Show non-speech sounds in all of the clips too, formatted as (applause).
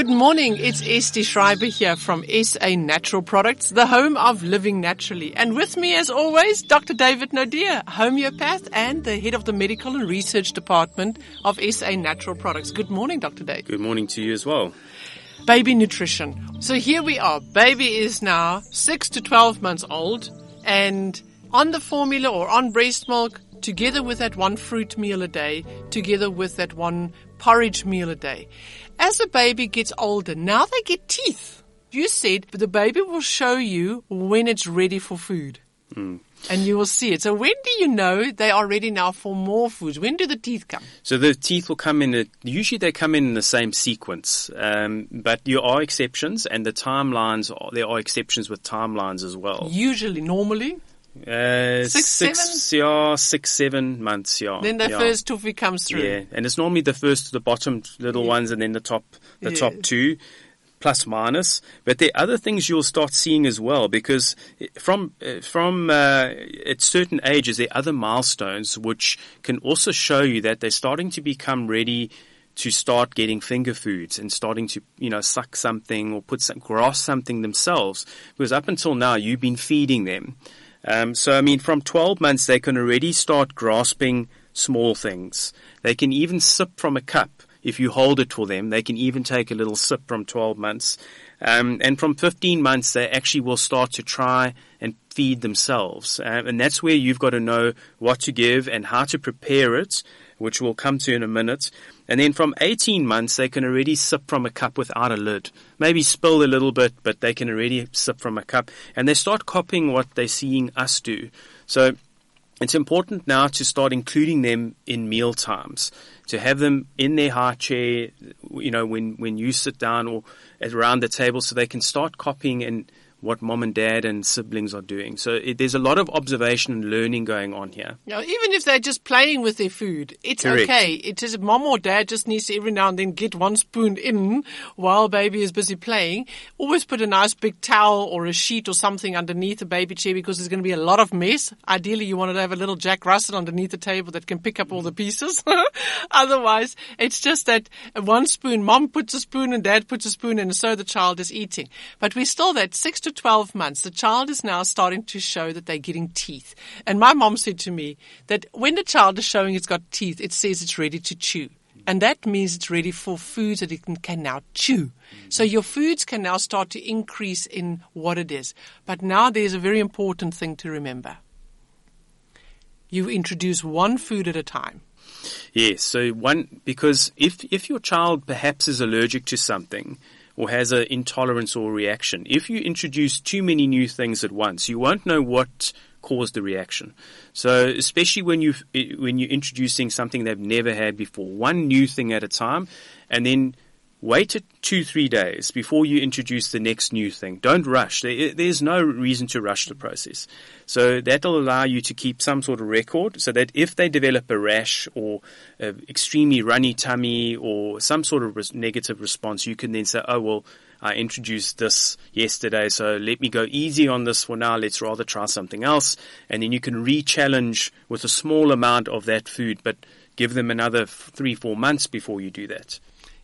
Good morning. It's Esty Schreiber here from SA Natural Products, the home of living naturally. And with me, as always, Dr. David Nadir, homeopath and the head of the medical and research department of SA Natural Products. Good morning, Dr. Dave. Good morning to you as well. Baby nutrition. So here we are. Baby is now six to 12 months old and on the formula or on breast milk, together with that one fruit meal a day, together with that one porridge meal a day. As the baby gets older, now they get teeth. You said the baby will show you when it's ready for food. Mm. And you will see it. So when do you know they are ready now for more foods? When do the teeth come? So the teeth will come in. A, usually they come in in the same sequence, um, but there are exceptions, and the timelines. Are, there are exceptions with timelines as well. Usually, normally. Uh, six, six, seven? yeah, six, seven months, yeah. Then the yeah. first toothy comes through. Yeah, and it's normally the first, the bottom little Yeah. ones, and then the top, the Yeah. top two, plus minus. But there are other things you'll start seeing as well, because from from uh, at certain ages, there are other milestones which can also show you that they're starting to become ready to start getting finger foods and starting to, you know, suck something or put some, grasp something themselves. Because up until now, you've been feeding them. Um, so, I mean, from 12 months, they can already start grasping small things. They can even sip from a cup. If you hold it for them, they can even take a little sip from 12 months. Um, and from 15 months, they actually will start to try and feed themselves. Um, and that's where you've got to know what to give and how to prepare it, which we'll come to in a minute. And then from 18 months, they can already sip from a cup without a lid. Maybe spill a little bit, but they can already sip from a cup. And they start copying what they're seeing us do. So it's important now to start including them in meal times, to have them in their high chair, you know, when, when you sit down or around the table so they can start copying and what mom and dad and siblings are doing. So it, there's a lot of observation and learning going on here. Now, even if they're just playing with their food, it's Correct. okay. It is mom or dad just needs to every now and then get one spoon in while baby is busy playing. Always put a nice big towel or a sheet or something underneath the baby chair because there's going to be a lot of mess. Ideally, you want to have a little Jack Russell underneath the table that can pick up all the pieces. (laughs) Otherwise, it's just that one spoon, mom puts a spoon and dad puts a spoon and so the child is eating. But we're still that six to 12 months. The child is now starting to show that they're getting teeth. And my mom said to me that when the child is showing it's got teeth, it says it's ready to chew. And that means it's ready for foods that it can, can now chew. So your foods can now start to increase in what it is. But now there's a very important thing to remember. You introduce one food at a time. Yes. So one, because if, if your child perhaps is allergic to something or has an intolerance or reaction, if you introduce too many new things at once, you won't know what caused the reaction. So especially when you, when you're introducing something they've never had before, one new thing at a time, and then Wait two, three days before you introduce the next new thing. Don't rush. There, there's no reason to rush the process. So that'll allow you to keep some sort of record so that if they develop a rash or a extremely runny tummy or some sort of res- negative response, you can then say, oh, well, I introduced this yesterday, so let me go easy on this for now. Let's rather try something else. And then you can re-challenge with a small amount of that food, but give them another three, four months before you do that.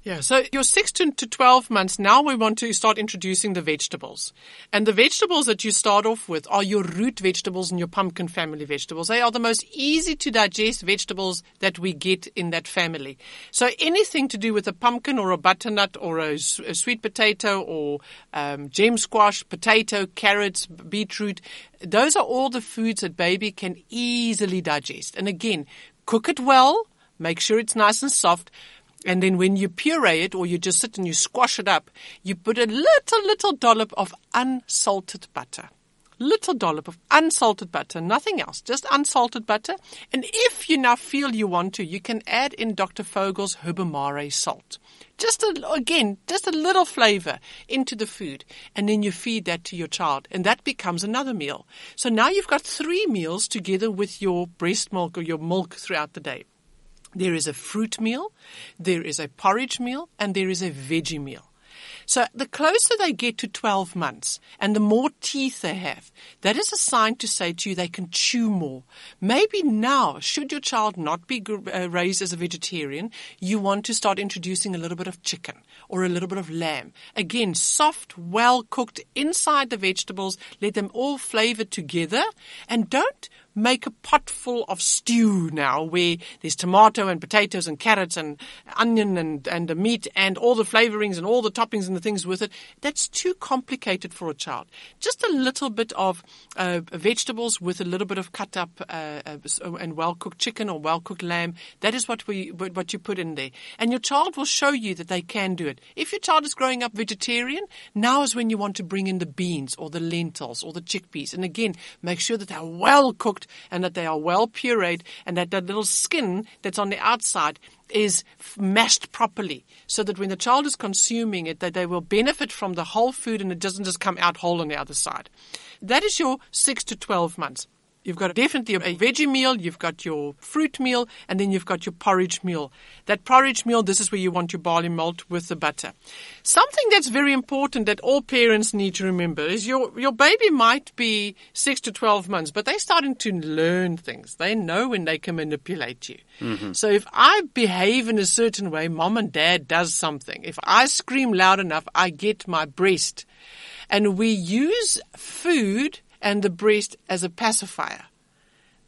Yeah, so your six to, to 12 months, now we want to start introducing the vegetables. And the vegetables that you start off with are your root vegetables and your pumpkin family vegetables. They are the most easy to digest vegetables that we get in that family. So anything to do with a pumpkin or a butternut or a sweet potato or um, gem squash, potato, carrots, beetroot, those are all the foods that baby can easily digest. And again, cook it well, make sure it's nice and soft. And then when you puree it or you just sit and you squash it up, you put a little, little dollop of unsalted butter. Little dollop of unsalted butter, nothing else, just unsalted butter. And if you now feel you want to, you can add in Dr. Vogel's Herbamare salt. Just a, again, just a little flavor into the food. And then you feed that to your child. And that becomes another meal. So now you've got three meals together with your breast milk or your milk throughout the day. There is a fruit meal, there is a porridge meal, and there is a veggie meal. So the closer they get to 12 months and the more teeth they have, that is a sign to say to you they can chew more. Maybe now, should your child not be uh, raised as a vegetarian, you want to start introducing a little bit of chicken or a little bit of lamb. Again, soft, well cooked inside the vegetables. Let them all flavor together and don't make a pot full of stew now where there's tomato and potatoes and carrots and onion and, and the meat and all the flavorings and all the toppings and the things with it. That's too complicated for a child. Just a little bit of uh, vegetables with a little bit of cut up uh, uh, and well cooked chicken or well cooked lamb. That is what we what you put in there, and your child will show you that they can do it. If your child is growing up vegetarian, now is when you want to bring in the beans or the lentils or the chickpeas, and again make sure that they're well cooked and that they are well pureed and that that little skin that's on the outside is mashed properly so that when the child is consuming it that they will benefit from the whole food and it doesn't just come out whole on the other side. That is your 6 to 12 months. You've got definitely a veggie meal, you've got your fruit meal, and then you've got your porridge meal. That porridge meal, this is where you want your barley malt with the butter. Something that's very important that all parents need to remember is your, your baby might be six to 12 months, but they're starting to learn things. They know when they can manipulate you. Mm-hmm. So if I behave in a certain way, mom and dad does something. If I scream loud enough, I get my breast. And we use food and the breast as a pacifier.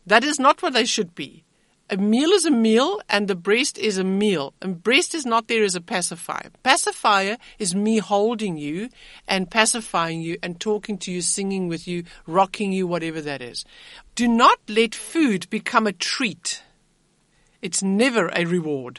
That is not what they should be. A meal is a meal and the breast is a meal. And breast is not there as a pacifier. Pacifier is me holding you and pacifying you and talking to you, singing with you, rocking you, whatever that is. Do not let food become a treat. It's never a reward.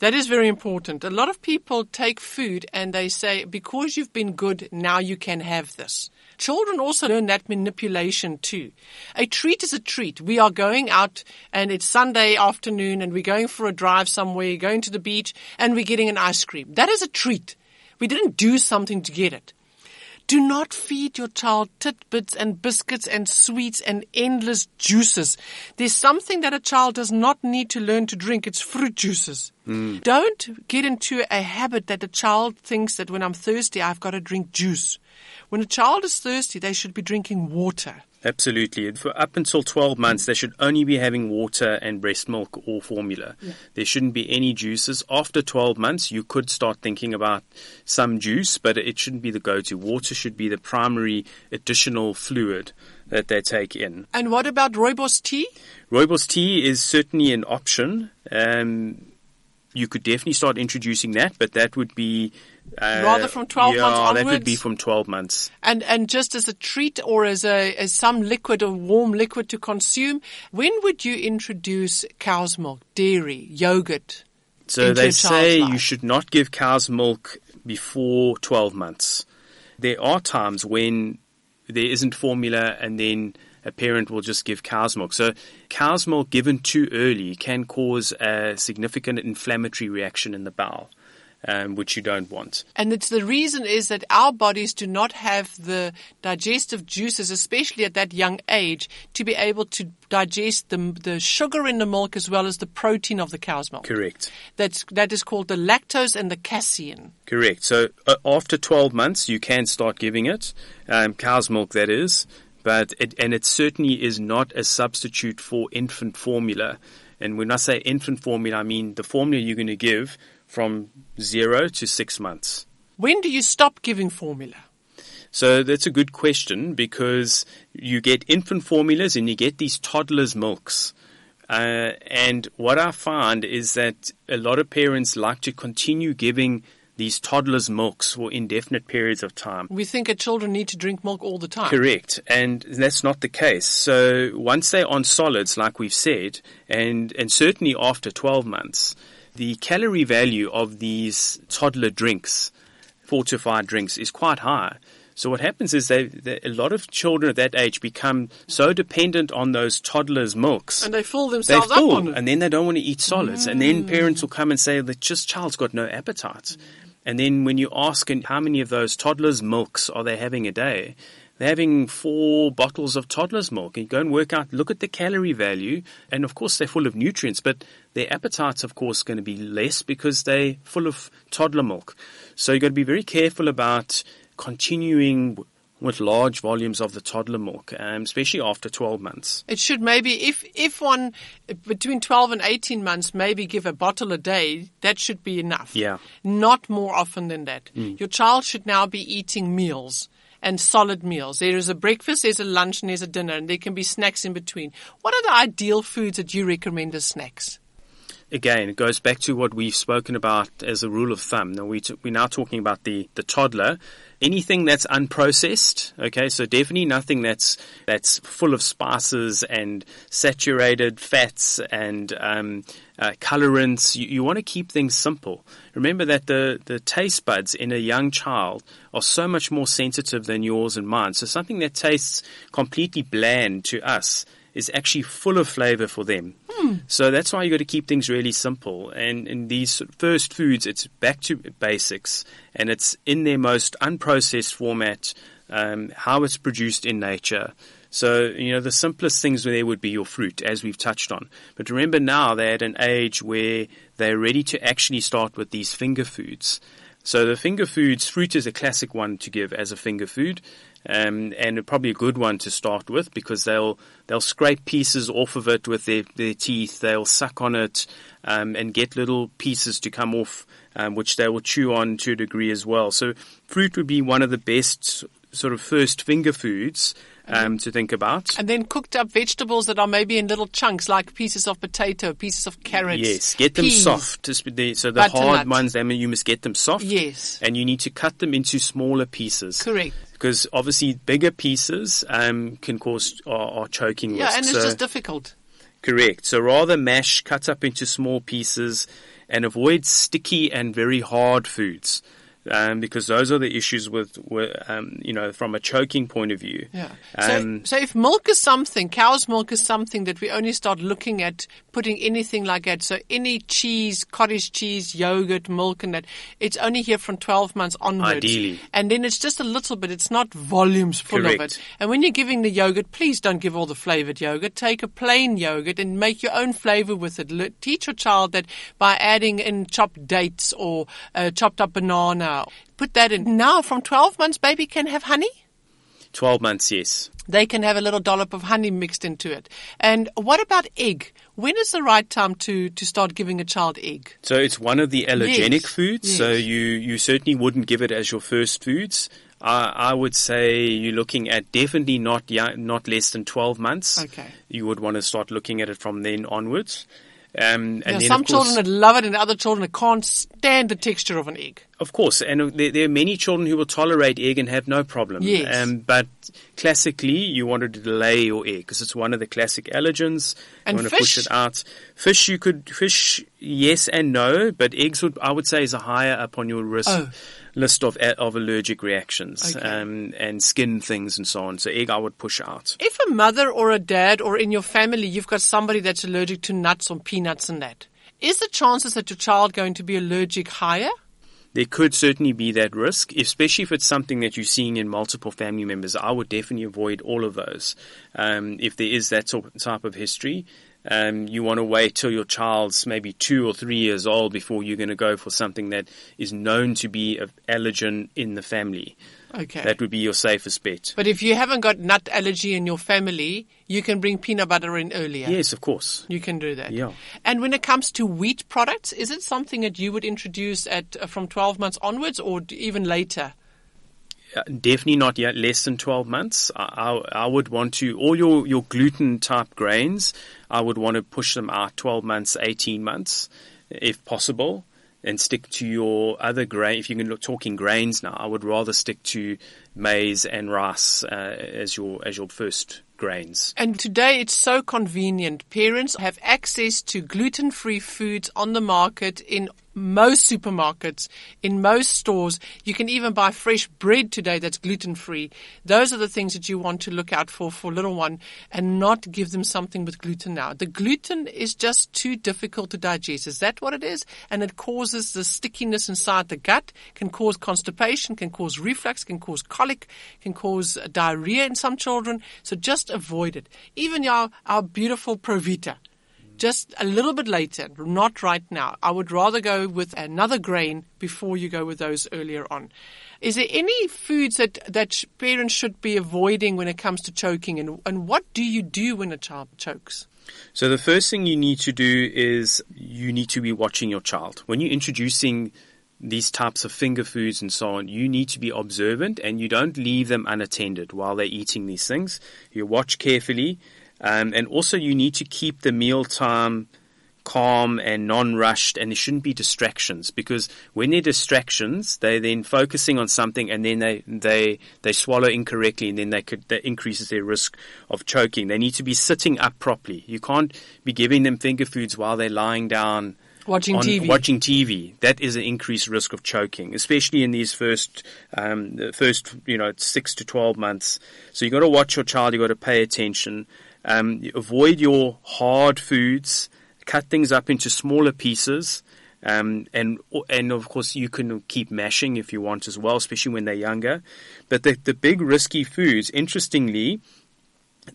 That is very important. A lot of people take food and they say, because you've been good, now you can have this. Children also learn that manipulation too. A treat is a treat. We are going out and it's Sunday afternoon and we're going for a drive somewhere, going to the beach and we're getting an ice cream. That is a treat. We didn't do something to get it. Do not feed your child titbits and biscuits and sweets and endless juices. There's something that a child does not need to learn to drink. It's fruit juices. Mm. Don't get into a habit that a child thinks that when I'm thirsty, I've got to drink juice. When a child is thirsty, they should be drinking water. Absolutely. For up until 12 months, they should only be having water and breast milk or formula. Yeah. There shouldn't be any juices. After 12 months, you could start thinking about some juice, but it shouldn't be the go-to. Water should be the primary additional fluid that they take in. And what about rooibos tea? Rooibos tea is certainly an option. Um, you could definitely start introducing that, but that would be uh, Rather from 12 yeah, months onwards? that would be from 12 months. And, and just as a treat or as a, as some liquid, or warm liquid to consume, when would you introduce cow's milk, dairy, yogurt? So they say life? you should not give cow's milk before 12 months. There are times when there isn't formula and then a parent will just give cow's milk. So cow's milk given too early can cause a significant inflammatory reaction in the bowel um, which you don't want. And it's the reason is that our bodies do not have the digestive juices, especially at that young age, to be able to digest the, the sugar in the milk as well as the protein of the cow's milk. Correct. That's, that is called the lactose and the casein. Correct. So uh, after 12 months, you can start giving it, um, cow's milk that is, but it, and it certainly is not a substitute for infant formula. And when I say infant formula, I mean the formula you're going to give from zero to six months. When do you stop giving formula? So that's a good question because you get infant formulas and you get these toddlers' milks. Uh, and what I find is that a lot of parents like to continue giving these toddlers' milks for indefinite periods of time. We think that children need to drink milk all the time. Correct. And that's not the case. So once they're on solids, like we've said, and, and certainly after 12 months, the calorie value of these toddler drinks, fortified drinks, is quite high. So what happens is they, they, a lot of children at that age become so dependent on those toddlers' milks, and they fill themselves they up on it, and then they don't want to eat solids. Mm. And then parents will come and say that just child's got no appetite. And then when you ask how many of those toddlers' milks are they having a day, they're having four bottles of toddler's milk. And you go and work out, look at the calorie value, and of course they're full of nutrients, but their appetite's of course going to be less because they're full of toddler milk. So you've got to be very careful about continuing with large volumes of the toddler milk, um, especially after 12 months. It should maybe, if, if one, between 12 and 18 months, maybe give a bottle a day, that should be enough. Yeah. Not more often than that. Your child should now be eating meals and solid meals. There is a breakfast, there's a lunch, and there's a dinner, and there can be snacks in between. What are the ideal foods that you recommend as snacks? Again, it goes back to what we've spoken about as a rule of thumb. Now we t- we're now talking about the, the toddler. Anything that's unprocessed, okay, so definitely nothing that's that's full of spices and saturated fats and um, uh, colorants. You, you want to keep things simple. Remember that the, the taste buds in a young child are so much more sensitive than yours and mine. So something that tastes completely bland to us is actually full of flavor for them. So that's why you got to keep things really simple. And in these first foods, it's back to basics and it's in their most unprocessed format, um, how it's produced in nature. So, you know, the simplest things there would be your fruit, as we've touched on. But remember now they're at an age where they're ready to actually start with these finger foods. So the finger foods, fruit is a classic one to give as a finger food, um, and probably a good one to start with because they'll they'll scrape pieces off of it with their, their teeth. They'll suck on it um, and get little pieces to come off, um, which they will chew on to a degree as well. So fruit would be one of the best sort of first finger foods um, to think about. And then cooked up vegetables that are maybe in little chunks, like pieces of potato, pieces of carrots. Yes, get them peas. soft. So the Butternut. hard ones, I mean, you must get them soft. Yes. And you need to cut them into smaller pieces. Correct. Because obviously bigger pieces um, can cause are, are choking Yeah, risks. and it's So- just difficult. Correct. So rather mash, cut up into small pieces, and avoid sticky and very hard foods. Um, because those are the issues with, with um, you know, from a choking point of view. Yeah. Um, so, so if milk is something, cow's milk is something that we only start looking at putting anything like that. So any cheese, cottage cheese, yogurt, milk and that, it's only here from 12 months onwards. Ideally. And then it's just a little bit. It's not volumes full of Correct. it. And when you're giving the yogurt, please don't give all the flavored yogurt. Take a plain yogurt and make your own flavor with it. Teach your child that by adding in chopped dates or uh, chopped up banana. Put that in. Now from 12 months, baby can have honey. 12 months, yes. They can have a little dollop of honey mixed into it. And what about egg? When is the right time to, to start giving a child egg? So it's one of the allergenic Yes, foods. So you, you certainly wouldn't give it as your first foods. I I would say you're looking at definitely not young, not less than 12 months. Okay. You would want to start looking at it from then onwards. Um, and then some course, children that love it and other children that can't stand the texture of an egg. Of course, and there, there are many children who will tolerate egg and have no problem. Yes. Um, but classically, you wanted to delay your egg because it's one of the classic allergens. And you want to push fish? it out. Fish, you could fish, yes and no, but eggs would I would say is a higher up on your risk Oh. List of of allergic reactions Okay. um, and skin things and so on. So egg, I would push out. If a mother or a dad or in your family you've got somebody that's allergic to nuts or peanuts and that, is the chances that your child going to be allergic higher? There could certainly be that risk, especially if it's something that you're seeing in multiple family members. I would definitely avoid all of those. Um, if there is that type of history, um, you want to wait till your child's maybe two or three years old before you're going to go for something that is known to be an allergen in the family. Okay. That would be your safest bet. but if you haven't got nut allergy in your family, you can bring peanut butter in earlier. Yes, of course. You can do that. Yeah. And when it comes to wheat products, is it something that you would introduce at uh, from 12 months onwards or even later? Definitely not yet less than 12 months. I, I, I would want to, all your, your gluten type grains, I would want to push them out 12 months, 18 months, if possible, and stick to your other grain. If you're talking grains now, I would rather stick to maize and rice uh, as your as your first grains. And today it's so convenient. Parents have access to gluten-free foods on the market in most supermarkets, in most stores. You can even buy fresh bread today that's gluten free. Those are the things that you want to look out for for little one and not give them something with gluten now. The gluten is just too difficult to digest. Is that what it is? And it causes the stickiness inside the gut, can cause constipation, can cause reflux, can cause colic, can cause diarrhea in some children. So just avoid it. Even our, our beautiful Provita just a little bit later, not right now. I would rather go with another grain before you go with those earlier on. Is there any foods that, that parents should be avoiding when it comes to choking and, and what do you do when a child chokes? So the first thing you need to do is you need to be watching your child. When you're introducing these types of finger foods and so on, you need to be observant and you don't leave them unattended while they're eating these things. You watch carefully um, and also, you need to keep the mealtime calm and non-rushed, and there shouldn't be distractions because when there are distractions, they're then focusing on something, and then they they they swallow incorrectly, and then they could that increases their risk of choking. They need to be sitting up properly. You can't be giving them finger foods while they're lying down. Watching TV. Watching TV. That is an increased risk of choking, especially in these first, um, first, you know, six to 12 months. So you got to watch your child. You got to pay attention. Um, avoid your hard foods. Cut things up into smaller pieces. Um, and and of course you can keep mashing if you want as well, especially when they're younger. But the the big risky foods, interestingly,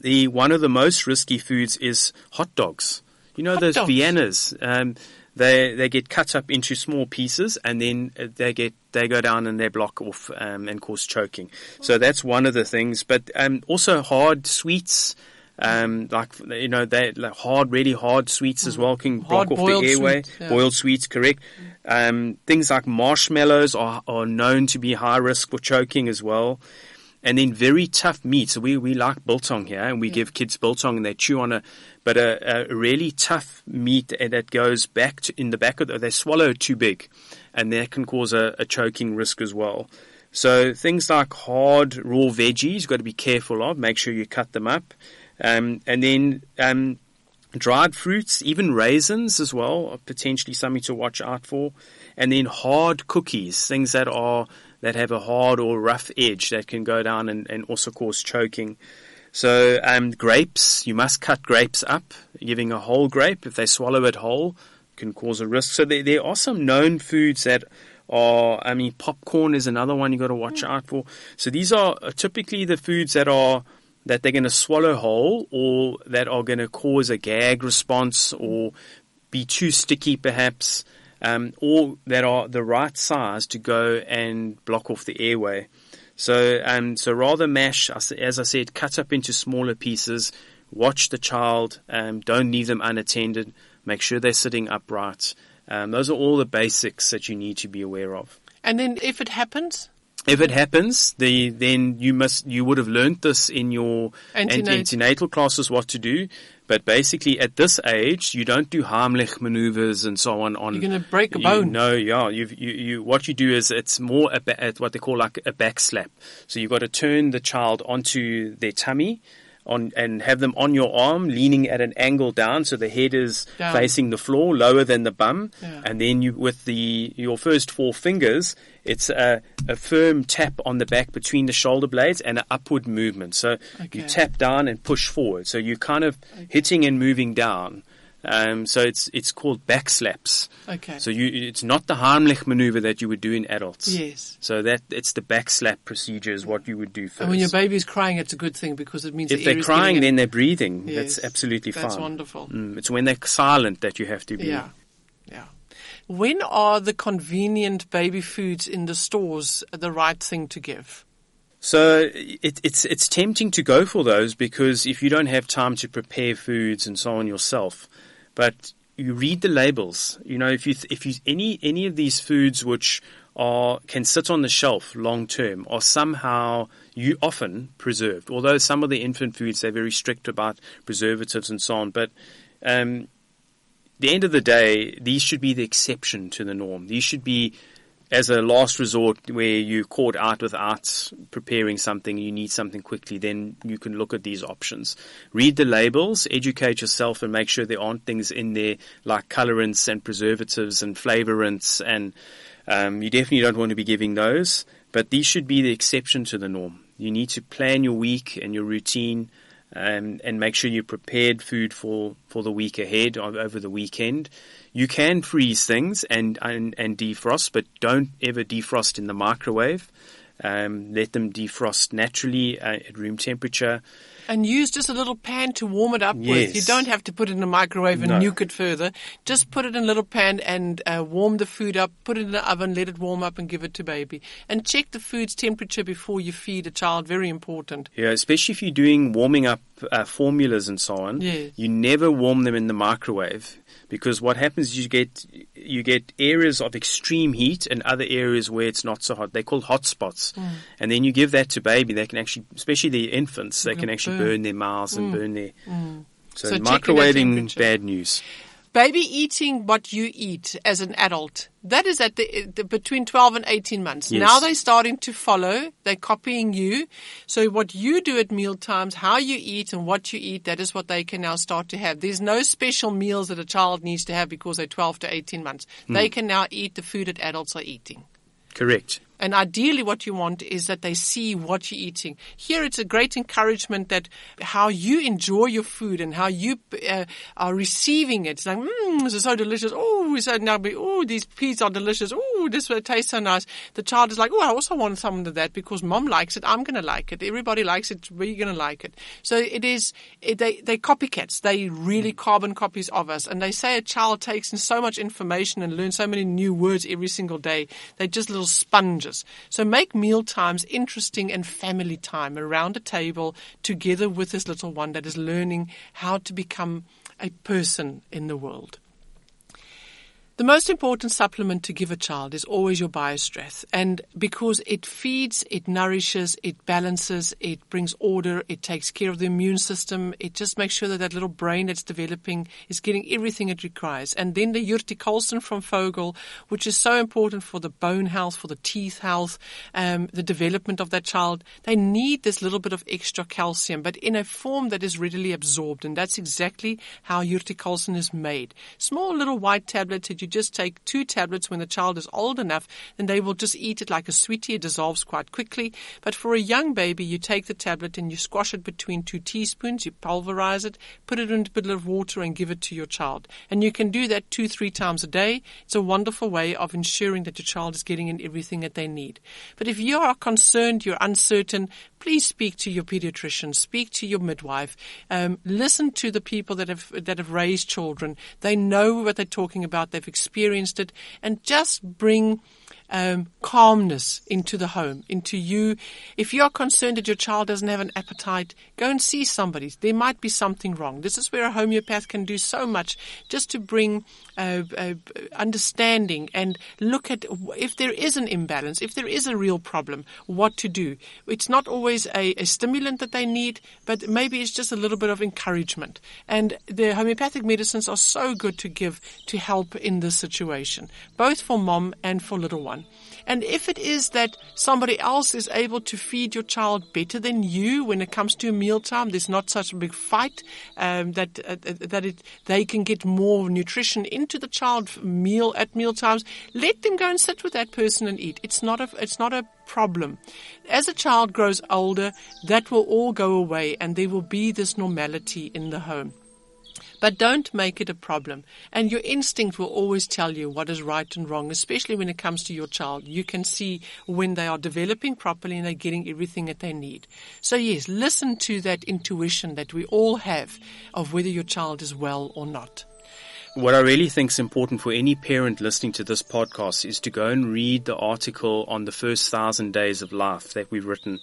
the one of the most risky foods is hot dogs. You know hot those dogs. Viennas. Um, they they get cut up into small pieces and then they get they go down and they block off um, and cause choking. So that's one of the things. But um, also hard sweets. Um, like you know, they like hard, really hard sweets as well can Hard block off boiled the airway. sweet, yeah. Boiled sweets, correct. Um, things like marshmallows are, are known to be high risk for choking as well. And then very tough meat. So we, we like biltong here and we give kids biltong and they chew on a, but a, a really tough meat that goes back to, in the back of the, they swallow too big and that can cause a, a choking risk as well. So things like hard raw veggies, you've got to be careful of. Make sure you cut them up. Um, and then, um, dried fruits, even raisins as well, are potentially something to watch out for. And then hard cookies, things that are, that have a hard or rough edge that can go down and, and also cause choking. So, um, grapes, you must cut grapes up, giving a whole grape. If they swallow it whole, can cause a risk. So there, there are some known foods that are, I mean, popcorn is another one you got to watch out for. So these are typically the foods that are, that they're going to swallow whole or that are going to cause a gag response or be too sticky perhaps, um, or that are the right size to go and block off the airway. So, um, so rather mash, as I said, cut up into smaller pieces, watch the child, um, don't leave them unattended, make sure they're sitting upright. Um, those are all the basics that you need to be aware of. And then if it happens, If it happens, the, then you must, you would have learnt this in your Antenatal. antenatal classes what to do. But basically at this age, you don't do Heimlich maneuvers and so on. on You're gonna break a you- bone. No, yeah. You, you, you, what you do is it's more at what they call like a back slap. So you've got to turn the child onto their tummy on, and have them on your arm, leaning at an angle down, so the head is Down. facing the floor, lower than the bum, Yeah. and then you with the your first four fingers, it's a, a firm tap on the back between the shoulder blades and an upward movement. So Okay. you tap down and push forward. So you're kind of hitting and moving down. Um, so it's it's called back slaps. okay. So you it's not the Heimlich maneuver that you would do in adults. yes. So that it's the back slap procedure is what you would do first. And when your baby's crying, it's a good thing because it means if the they're crying, then they're breathing. Yes. That's absolutely That's fine. That's wonderful. Mm, it's when they're silent that you have to be. Yeah. Yeah. When are the convenient baby foods in the stores the right thing to give? So it, it's it's tempting to go for those because if you don't have time to prepare foods and so on yourself, but you read the labels. You know, if you if you any any of these foods which are can sit on the shelf long term are somehow you often preserved. Although some of the infant foods they're very strict about preservatives and so on, but um, the end of the day, these should be the exception to the norm. These should be as a last resort where you caught out without preparing something, you need something quickly, then you can look at these options. Read the labels, educate yourself and make sure there aren't things in there like colorants and preservatives and flavorants and um, you definitely don't want to be giving those, but these should be the exception to the norm. You need to plan your week and your routine um, and make sure you prepared food for, for the week ahead over the weekend. You can freeze things and, and, and defrost, but don't ever defrost in the microwave. Um, let them defrost naturally uh, at room temperature. And use just a little pan to warm it up yes. with. You don't have to put it in the microwave and No. nuke it further. Just put it in a little pan and uh, warm the food up. Put it in the oven, let it warm up, and give it to baby. And check the food's temperature before you feed a child. Very important. Yeah, especially if you're doing warming up uh, formulas and so on. Yes. You never warm them in the microwave because what happens is you get you get areas of extreme heat and other areas where it's not so hot. They're called hot spots, Mm. and then you give that to baby. They can actually, especially the infants, they They can can actually burn. burn their mouths and burn their. So, Mm. So that microwaving bad news. Baby eating what you eat as an adult. That is at the, the between 12 and 18 months. Yes. Now they're starting to follow. They're copying you. So what you do at meal times, how you eat and what you eat, that is what they can now start to have. There's no special meals that a child needs to have because they're 12 to 18 months. Hmm. They can now eat the food that adults are eating. Correct. And ideally what you want is that they see what you're eating. Here it's a great encouragement that how you enjoy your food and how you uh, are receiving it. It's like, mmm, this is so delicious. Oh, so now, oh, these peas are delicious. Oh, this will taste so nice. The child is like, oh, I also want some of that because mom likes it. I'm going to like it. Everybody likes it. We're going to like it. So it is, it, they, they copycats. They really mm. carbon copies of us. And they say a child takes in so much information and learns so many new words every single day. They're just little sponges. So make meal times interesting and family time around a table together with this little one that is learning how to become a person in the world. The most important supplement to give a child is always your BioStrath. And because it feeds, it nourishes, it balances, it brings order, it takes care of the immune system, it just makes sure that that little brain that's developing is getting everything it requires. And then the Urticalcin from Vogel, which is so important for the bone health, for the teeth health, um, the development of that child. They need this little bit of extra calcium, but in a form that is readily absorbed. And that's exactly how Urticalcin is made. Small little white tablets that you just take two tablets when the child is old enough, then they will just eat it like a sweetie. It dissolves quite quickly. But for a young baby, you take the tablet and you squash it between two teaspoons, you pulverize it, put it in a bit of water and give it to your child. And you can do that two, three times a day. It's a wonderful way of ensuring that your child is getting in everything that they need. But if you are concerned, you're uncertain, please speak to your pediatrician, speak to your midwife, um, listen to the people that have that have raised children. They know what they're talking about. They've experienced it, and just bring um, calmness into the home, into you. If you're concerned that your child doesn't have an appetite, go and see somebody. There might be something wrong. This is where a homeopath can do so much, just to bring uh, uh, understanding and look at if there is an imbalance, if there is a real problem, what to do. It's not always a, a stimulant that they need, but maybe it's just a little bit of encouragement. And the homeopathic medicines are so good to give to help in this situation, both for mom and for little one. And if it is that somebody else is able to feed your child better than you when it comes to mealtime, there's not such a big fight um, that uh, that it, they can get more nutrition into the child meal at meal times. Let them go and sit with that person and eat. It's not a it's not a problem. As a child grows older, that will all go away, and there will be this normality in the home. But don't make it a problem. And your instinct will always tell you what is right and wrong, especially when it comes to your child. You can see when they are developing properly and they're getting everything that they need. So yes, listen to that intuition that we all have of whether your child is well or not. What I really think is important for any parent listening to this podcast is to go and read the article on the first thousand days of life that we've written.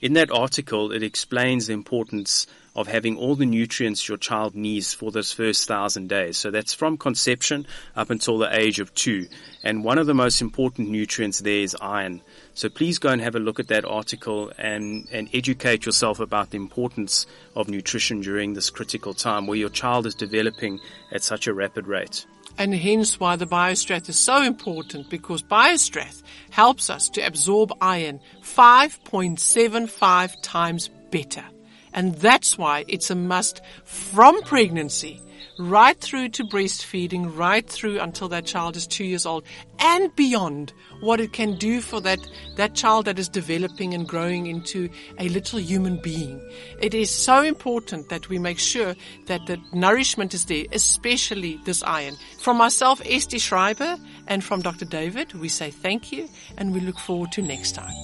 In that article, it explains the importance of having all the nutrients your child needs for those first thousand days. So that's from conception up until the age of two. And one of the most important nutrients there is iron. So please go and have a look at that article and, and educate yourself about the importance of nutrition during this critical time where your child is developing at such a rapid rate. And hence why the BioStrath is so important because BioStrath helps us to absorb iron 5.75 times better. And that's why it's a must from pregnancy right through to breastfeeding, right through until that child is two years old and beyond what it can do for that, that child that is developing and growing into a little human being. It is so important that we make sure that the nourishment is there, especially this iron. From myself, Esti Schreiber, and from Dr. David, we say thank you and we look forward to next time.